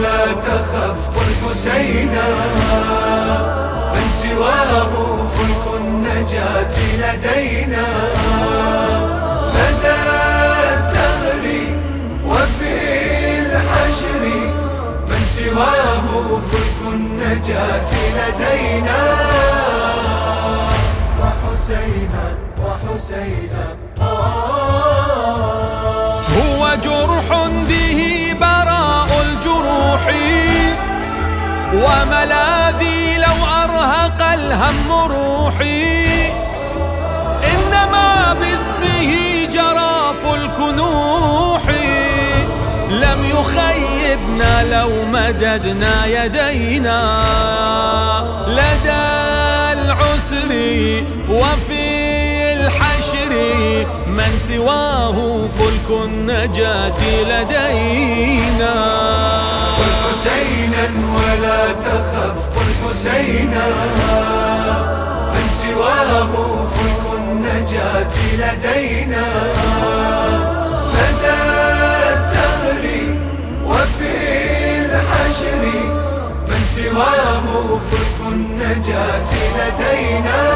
ولا تخف قل حسينا. من سواه فلك النجاة لدينا. لدى الدهر وفي الحشر من سواه فلك النجاة لدينا. وحسينا وحسينا. هو وملاذي لو أرهق الهم روحي. إنما باسمه جراف الكنوح. لم يخيبنا لو مددنا يدينا. لدى العسر وفي من سواه فلك النجاة لدينا. قل حسينا ولا تخف قل حسينا. من سواه فلك النجاة لدينا. لدى الدهر وفي الحشر من سواه فلك النجاة لدينا.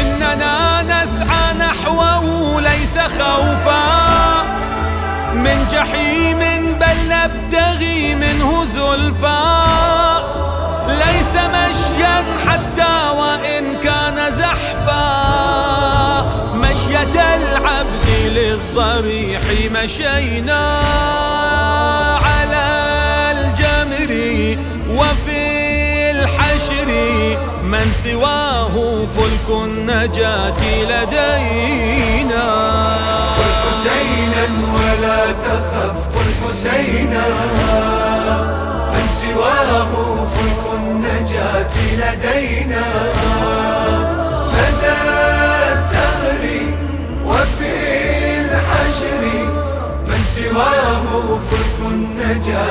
إننا نسعى نحوه ليس خوفا. من جحيم بل نبتغي منه زلفا. ليس مشيا حتى وإن كان زحفا. مشية العبد للضريح مشينا. من سواه فلك النجاة لدينا. قل حسينا ولا تخف قل حسينا. من سواه فلك النجاة لدينا. لدى الدهر وفي الحشر من سواه فلك النجاة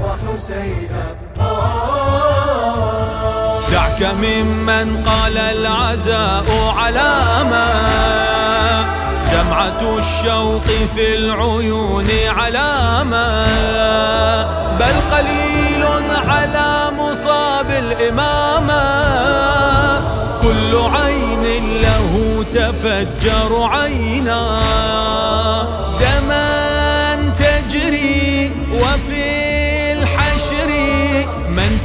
وحسينا. دعك ممن قال العزاء علامة دمعة الشوق في العيون علامة بل قليل على مصاب الإمامة كل عين له تفجر عينا.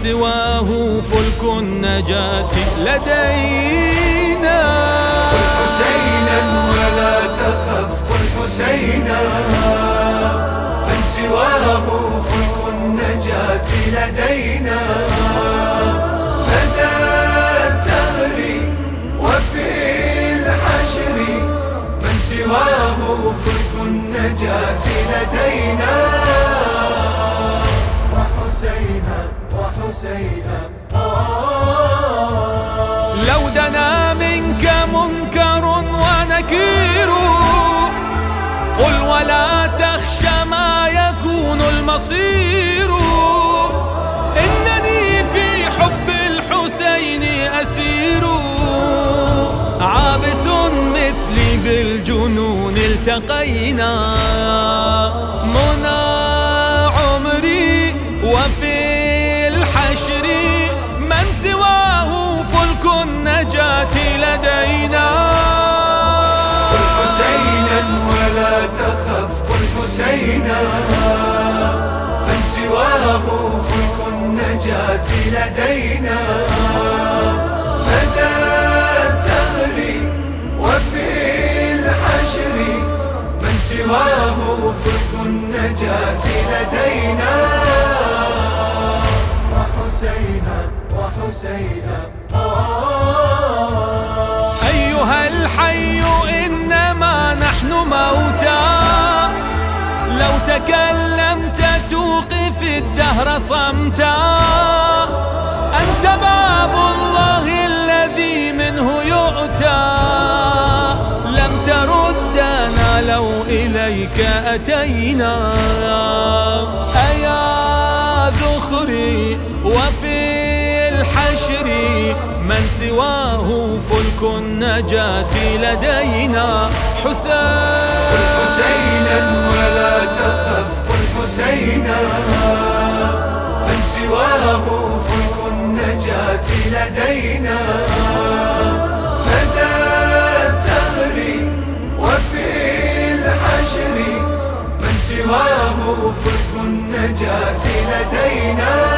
سواه فلك النجاة لدينا. قل حسينا ولا تخف قل حسينا. من سواه فلك النجاة لدينا. لدى الدهر وفي الحشر من سواه فلك النجاة لو دنا منك منكر ونكير قل ولا تخشى ما يكون المصير. إنني في حب الحسين أسير. عابس مثلي بالجنون التقينا. منى حسينا من سواه فلك النجاة لدينا. لدى الدهر وفي الحشر من سواه فلك النجاة لدينا. وحسينا وحسينا. أيها الحي إنما نحن موتى. تكلمت توقف الدهر صمتا. أنت باب الله الذي منه يؤتى لم تردنا لو إليك أتينا. أيا ذخري وفي الحشر من سواه فلك النجاة لدينا حسين. قل حسينا ولا تخف قل حسينا. من سواه فلك النجاة لدينا. فدى الدهر وفي الحشر. من سواه فلك النجاة لدينا.